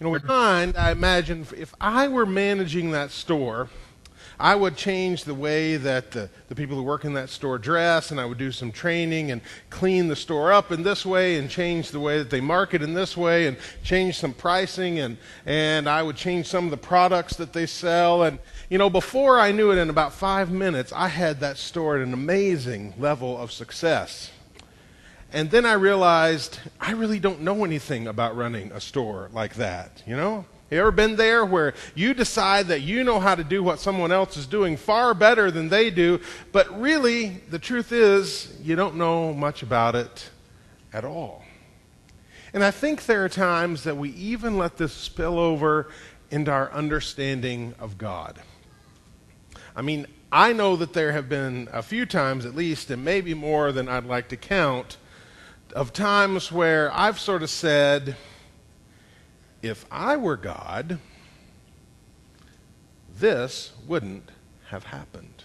You know, in mind, I imagine if I were managing that store, I would change the way that the, the people who work in that store dress, and I would do some training and clean the store up in this way, and change the way that they market in this way, and change some pricing, and, and I would change some of the products that they sell. And, you know, before I knew it, in about five minutes, I had that store at an amazing level of success. And then I realized I really don't know anything about running a store like that, you know? You ever been there where you decide that you know how to do what someone else is doing far better than they do, but really the truth is you don't know much about it at all? And I think there are times that we even let this spill over into our understanding of God. I mean, I know that there have been a few times at least, and maybe more than I'd like to count, of times where I've sort of said, if I were God, this wouldn't have happened.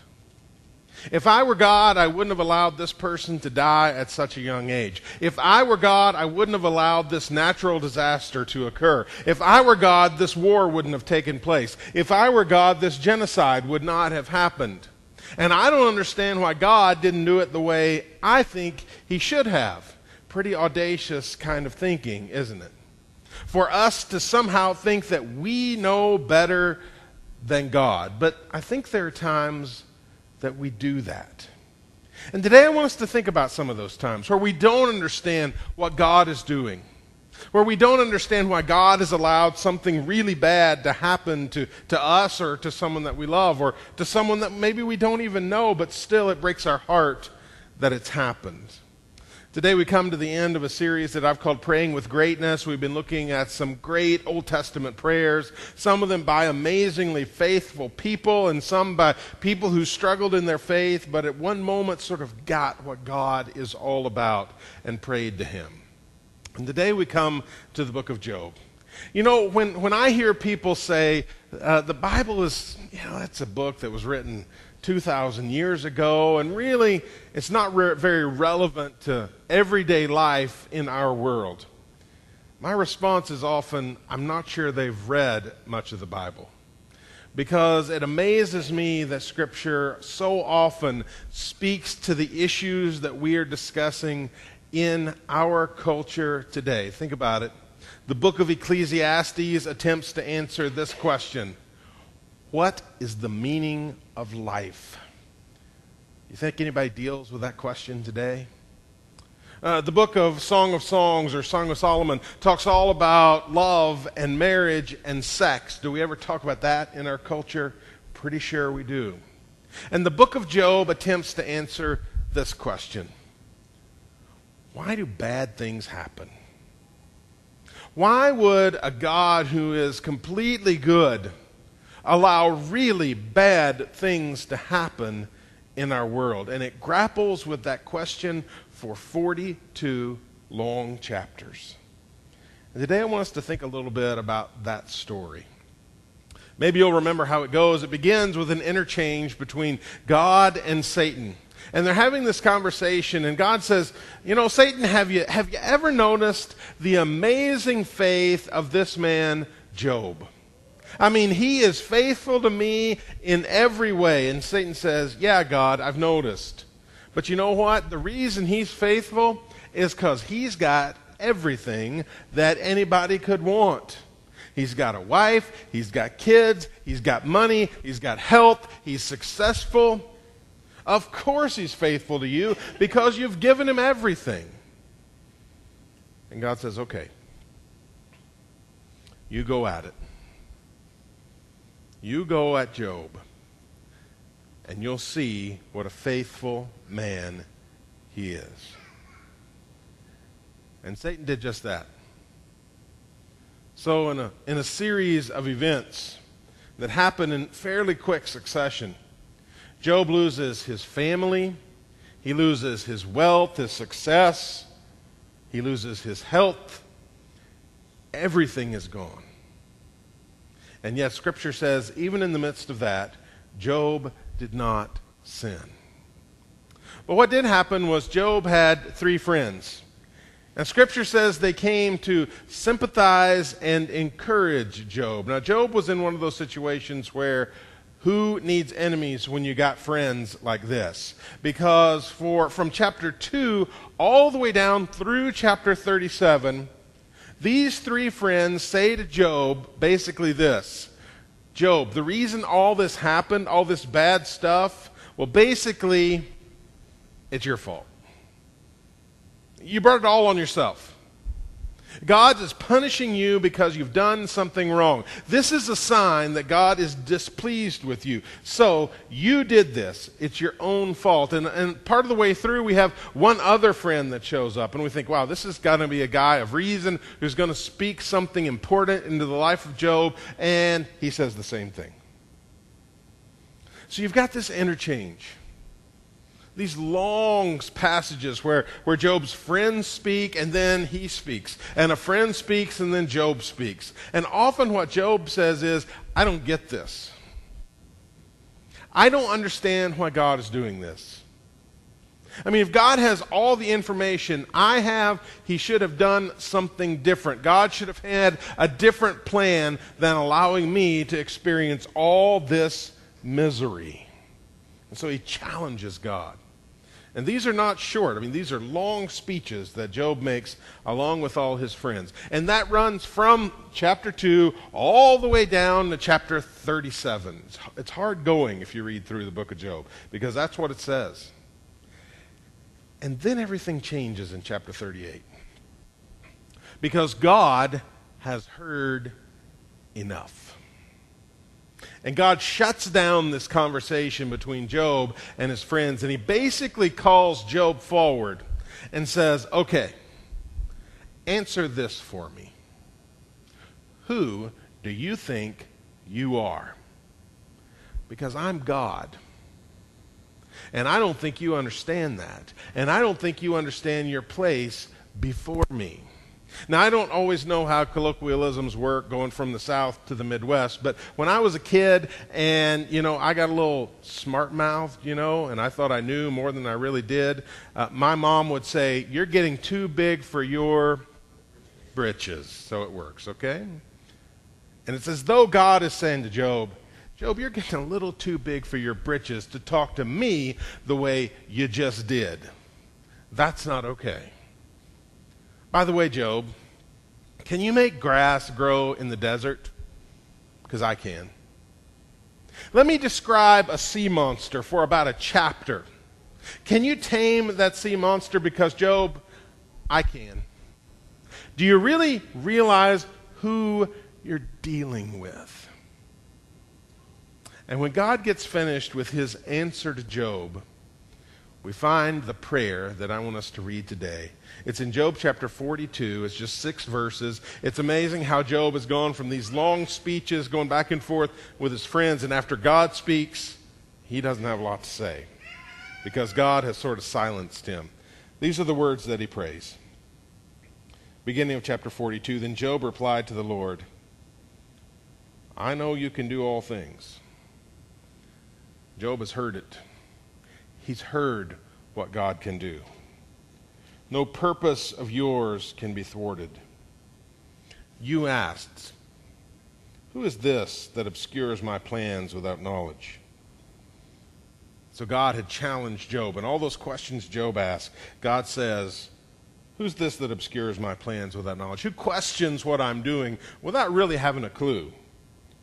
If I were God, I wouldn't have allowed this person to die at such a young age. If I were God, I wouldn't have allowed this natural disaster to occur. If I were God, this war wouldn't have taken place. If I were God, this genocide would not have happened. And I don't understand why God didn't do it the way I think he should have. Pretty audacious kind of thinking, isn't it? For us to somehow think that we know better than God. But I think there are times that we do that. And today I want us to think about some of those times where we don't understand what God is doing, where we don't understand why God has allowed something really bad to happen to, to us or to someone that we love or to someone that maybe we don't even know, but still it breaks our heart that it's happened. Today we come to the end of a series that I've called Praying with Greatness. We've been looking at some great Old Testament prayers, some of them by amazingly faithful people, and some by people who struggled in their faith, but at one moment sort of got what God is all about and prayed to Him. And today we come to the book of Job. You know, when, when I hear people say uh, the Bible is, you know, it's a book that was written 2,000 years ago, and really it's not re- very relevant to everyday life in our world. My response is often, I'm not sure they've read much of the Bible. Because it amazes me that Scripture so often speaks to the issues that we are discussing in our culture today. Think about it. The book of Ecclesiastes attempts to answer this question what is the meaning of life? You think anybody deals with that question today? Uh, the book of Song of Songs or Song of Solomon talks all about love and marriage and sex. Do we ever talk about that in our culture? Pretty sure we do. And the book of Job attempts to answer this question Why do bad things happen? Why would a God who is completely good allow really bad things to happen in our world. And it grapples with that question for 42 long chapters. And today I want us to think a little bit about that story. Maybe you'll remember how it goes. It begins with an interchange between God and Satan. And they're having this conversation, and God says, You know, Satan, have you, have you ever noticed the amazing faith of this man, Job? I mean, he is faithful to me in every way. And Satan says, Yeah, God, I've noticed. But you know what? The reason he's faithful is because he's got everything that anybody could want. He's got a wife, he's got kids, he's got money, he's got health, he's successful. Of course, he's faithful to you because you've given him everything. And God says, Okay, you go at it. You go at Job, and you'll see what a faithful man he is. And Satan did just that. So, in a, in a series of events that happen in fairly quick succession, Job loses his family, he loses his wealth, his success, he loses his health. Everything is gone. And yet, Scripture says, even in the midst of that, Job did not sin. But what did happen was Job had three friends. And Scripture says they came to sympathize and encourage Job. Now, Job was in one of those situations where who needs enemies when you got friends like this? Because for from chapter 2 all the way down through chapter 37, these three friends say to Job basically this Job, the reason all this happened, all this bad stuff, well, basically, it's your fault. You brought it all on yourself. God is punishing you because you've done something wrong. This is a sign that God is displeased with you. So you did this. It's your own fault. And, and part of the way through, we have one other friend that shows up, and we think, wow, this is going to be a guy of reason who's going to speak something important into the life of Job. And he says the same thing. So you've got this interchange these long passages where, where Job's friends speak and then he speaks. And a friend speaks and then Job speaks. And often what Job says is, I don't get this. I don't understand why God is doing this. I mean, if God has all the information I have, He should have done something different. God should have had a different plan than allowing me to experience all this misery. And so He challenges God. And these are not short. I mean, these are long speeches that Job makes along with all his friends. And that runs from chapter 2 all the way down to chapter 37. It's hard going if you read through the book of Job because that's what it says. And then everything changes in chapter 38. Because God has heard enough. And God shuts down this conversation between Job and his friends, and he basically calls Job forward and says, Okay, answer this for me. Who do you think you are? Because I'm God. And I don't think you understand that. And I don't think you understand your place before me. Now, I don't always know how colloquialisms work going from the South to the Midwest, but when I was a kid and, you know, I got a little smart mouthed, you know, and I thought I knew more than I really did, uh, my mom would say, You're getting too big for your britches. So it works, okay? And it's as though God is saying to Job, Job, you're getting a little too big for your britches to talk to me the way you just did. That's not okay. By the way, Job, can you make grass grow in the desert? Because I can. Let me describe a sea monster for about a chapter. Can you tame that sea monster? Because, Job, I can. Do you really realize who you're dealing with? And when God gets finished with his answer to Job, we find the prayer that I want us to read today. It's in Job chapter 42. It's just six verses. It's amazing how Job has gone from these long speeches, going back and forth with his friends, and after God speaks, he doesn't have a lot to say because God has sort of silenced him. These are the words that he prays. Beginning of chapter 42 Then Job replied to the Lord, I know you can do all things. Job has heard it. He's heard what God can do. No purpose of yours can be thwarted. You asked, Who is this that obscures my plans without knowledge? So God had challenged Job, and all those questions Job asked, God says, Who's this that obscures my plans without knowledge? Who questions what I'm doing without really having a clue?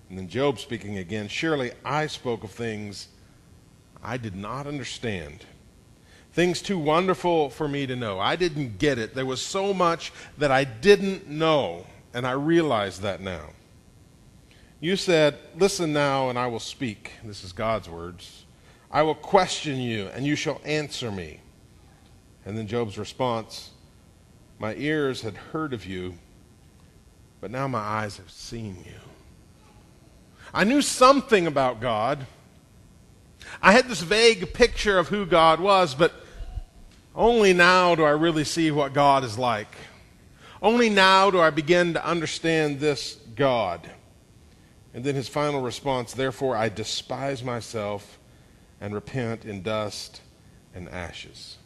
And then Job speaking again, Surely I spoke of things I did not understand. Things too wonderful for me to know. I didn't get it. There was so much that I didn't know, and I realize that now. You said, Listen now, and I will speak. This is God's words. I will question you, and you shall answer me. And then Job's response My ears had heard of you, but now my eyes have seen you. I knew something about God. I had this vague picture of who God was, but only now do I really see what God is like. Only now do I begin to understand this God. And then his final response, therefore I despise myself and repent in dust and ashes.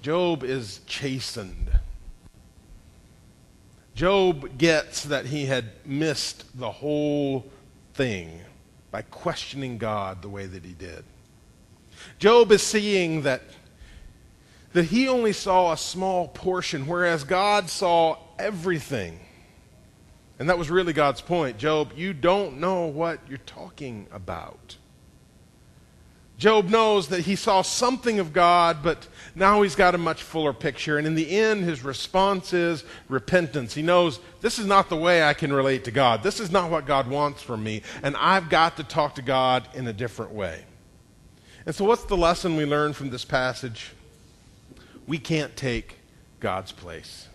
Job is chastened. Job gets that he had missed the whole thing by questioning God the way that he did. Job is seeing that, that he only saw a small portion, whereas God saw everything. And that was really God's point. Job, you don't know what you're talking about. Job knows that he saw something of God, but now he's got a much fuller picture. And in the end, his response is repentance. He knows this is not the way I can relate to God. This is not what God wants from me. And I've got to talk to God in a different way. And so, what's the lesson we learn from this passage? We can't take God's place.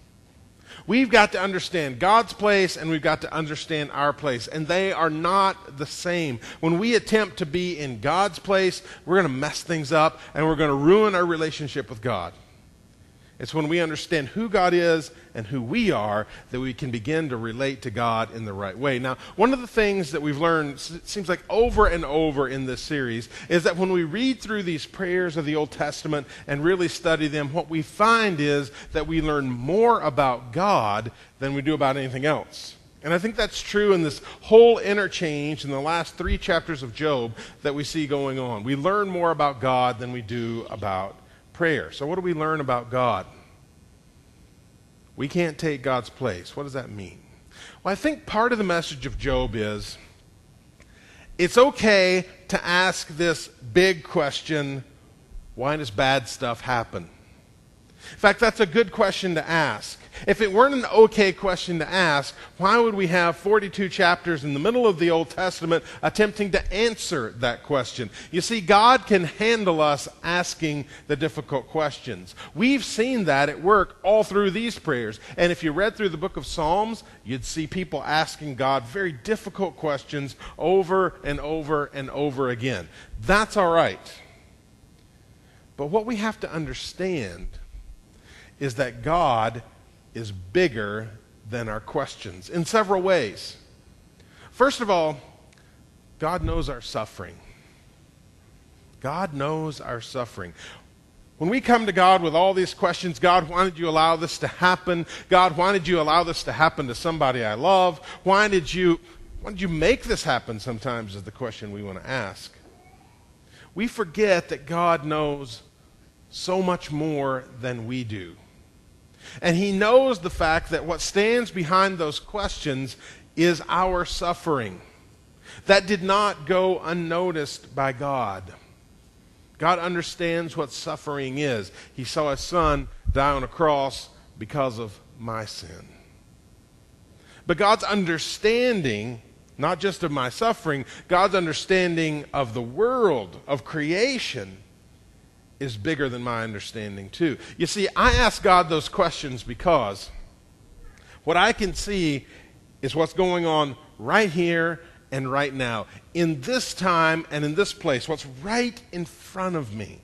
We've got to understand God's place and we've got to understand our place. And they are not the same. When we attempt to be in God's place, we're going to mess things up and we're going to ruin our relationship with God. It's when we understand who God is and who we are that we can begin to relate to God in the right way. Now, one of the things that we've learned, seems like over and over in this series, is that when we read through these prayers of the Old Testament and really study them, what we find is that we learn more about God than we do about anything else. And I think that's true in this whole interchange in the last three chapters of Job that we see going on. We learn more about God than we do about prayer. So, what do we learn about God? We can't take God's place. What does that mean? Well, I think part of the message of Job is it's okay to ask this big question why does bad stuff happen? In fact, that's a good question to ask. If it weren't an okay question to ask, why would we have 42 chapters in the middle of the Old Testament attempting to answer that question? You see, God can handle us asking the difficult questions. We've seen that at work all through these prayers. And if you read through the book of Psalms, you'd see people asking God very difficult questions over and over and over again. That's all right. But what we have to understand is that God is bigger than our questions in several ways. First of all, God knows our suffering. God knows our suffering. When we come to God with all these questions, God, why did you allow this to happen? God, why did you allow this to happen to somebody I love? Why did you why did you make this happen sometimes is the question we want to ask. We forget that God knows so much more than we do. And he knows the fact that what stands behind those questions is our suffering. That did not go unnoticed by God. God understands what suffering is. He saw his son die on a cross because of my sin. But God's understanding, not just of my suffering, God's understanding of the world, of creation, is bigger than my understanding, too. You see, I ask God those questions because what I can see is what's going on right here and right now, in this time and in this place, what's right in front of me.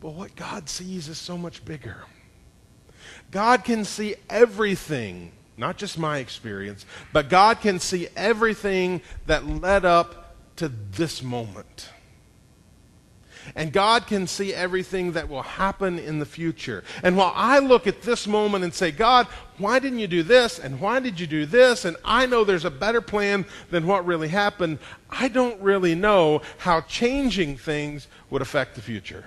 But what God sees is so much bigger. God can see everything, not just my experience, but God can see everything that led up to this moment. And God can see everything that will happen in the future. And while I look at this moment and say, God, why didn't you do this? And why did you do this? And I know there's a better plan than what really happened. I don't really know how changing things would affect the future.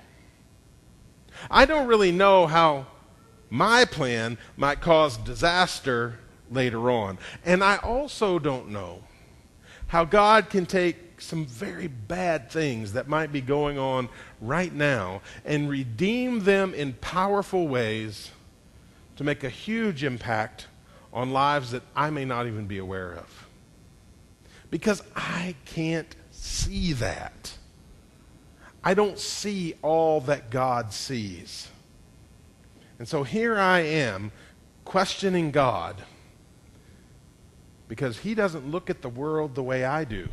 I don't really know how my plan might cause disaster later on. And I also don't know how God can take some very bad things that might be going on right now and redeem them in powerful ways to make a huge impact on lives that I may not even be aware of. Because I can't see that. I don't see all that God sees. And so here I am questioning God because he doesn't look at the world the way I do.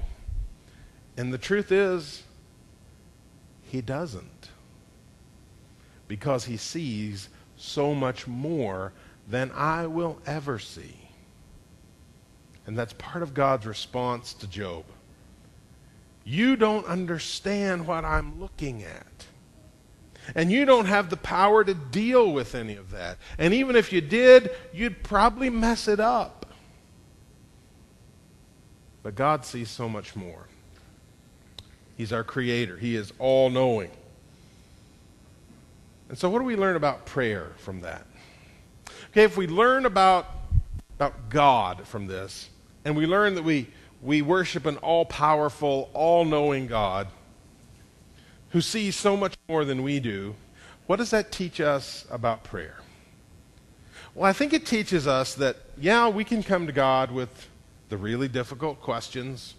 And the truth is, he doesn't. Because he sees so much more than I will ever see. And that's part of God's response to Job. You don't understand what I'm looking at. And you don't have the power to deal with any of that. And even if you did, you'd probably mess it up. But God sees so much more. He's our creator, He is all knowing. And so, what do we learn about prayer from that? Okay, if we learn about, about God from this, and we learn that we, we worship an all powerful, all knowing God who sees so much more than we do, what does that teach us about prayer? Well, I think it teaches us that, yeah, we can come to God with the really difficult questions.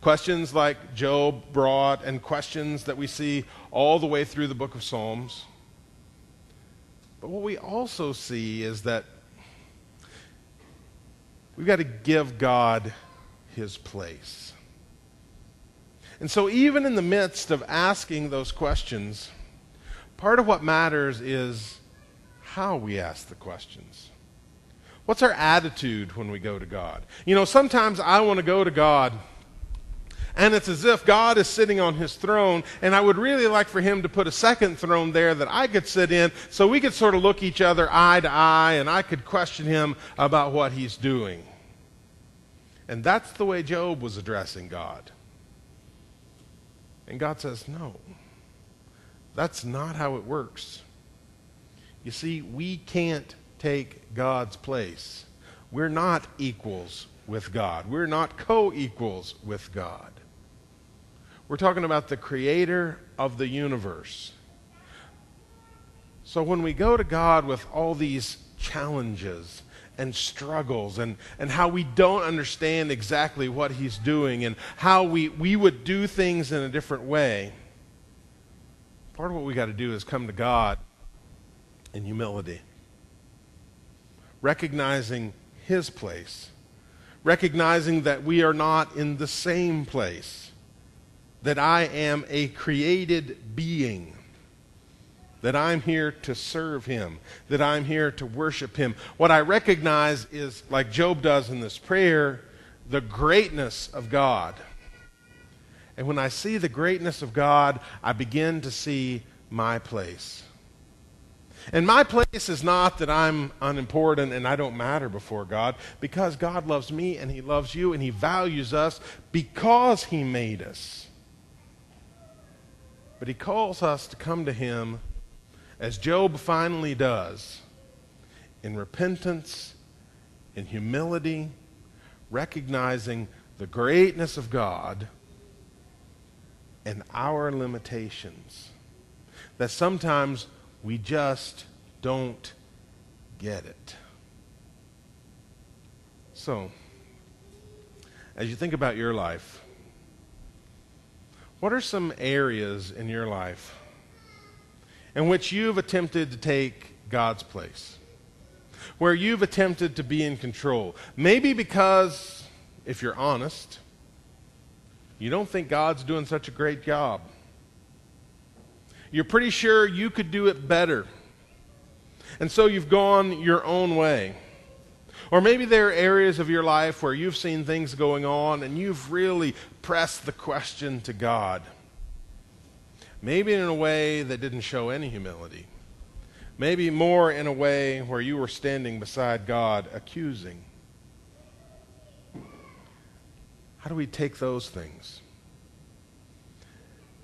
Questions like Job brought, and questions that we see all the way through the book of Psalms. But what we also see is that we've got to give God his place. And so, even in the midst of asking those questions, part of what matters is how we ask the questions. What's our attitude when we go to God? You know, sometimes I want to go to God, and it's as if God is sitting on his throne, and I would really like for him to put a second throne there that I could sit in so we could sort of look each other eye to eye, and I could question him about what he's doing. And that's the way Job was addressing God. And God says, No, that's not how it works. You see, we can't take God's place. We're not equals with God, we're not co equals with God. We're talking about the creator of the universe. So when we go to God with all these challenges and struggles and, and how we don't understand exactly what he's doing and how we, we would do things in a different way. Part of what we got to do is come to God in humility, recognizing his place, recognizing that we are not in the same place, that I am a created being that I'm here to serve him, that I'm here to worship him. What I recognize is, like Job does in this prayer, the greatness of God. And when I see the greatness of God, I begin to see my place. And my place is not that I'm unimportant and I don't matter before God, because God loves me and He loves you and He values us because He made us. But He calls us to come to Him as Job finally does, in repentance, in humility, recognizing the greatness of God and our limitations. That sometimes we just don't get it. So, as you think about your life, what are some areas in your life in which you've attempted to take God's place, where you've attempted to be in control. Maybe because, if you're honest, you don't think God's doing such a great job. You're pretty sure you could do it better. And so you've gone your own way. Or maybe there are areas of your life where you've seen things going on and you've really pressed the question to God. Maybe in a way that didn't show any humility. Maybe more in a way where you were standing beside God accusing. How do we take those things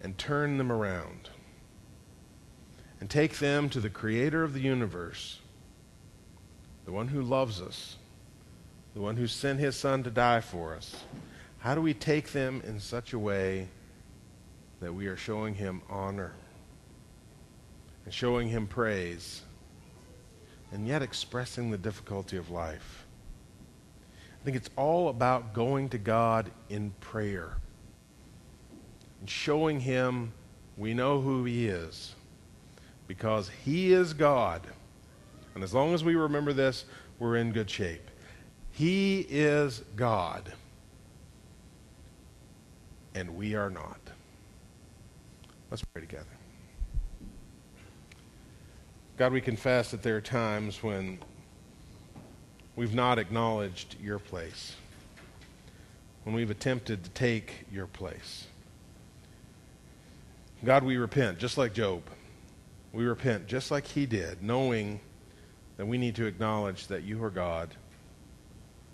and turn them around and take them to the creator of the universe, the one who loves us, the one who sent his son to die for us? How do we take them in such a way that we are showing him honor and showing him praise and yet expressing the difficulty of life. I think it's all about going to God in prayer and showing him we know who he is because he is God. And as long as we remember this, we're in good shape. He is God, and we are not. Let's pray together. God, we confess that there are times when we've not acknowledged your place, when we've attempted to take your place. God, we repent, just like Job. We repent just like he did, knowing that we need to acknowledge that you are God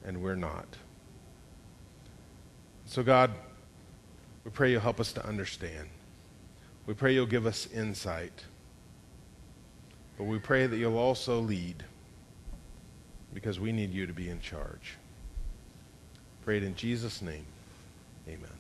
and we're not. So, God, we pray you'll help us to understand. We pray you'll give us insight. But we pray that you'll also lead because we need you to be in charge. Pray it in Jesus' name. Amen.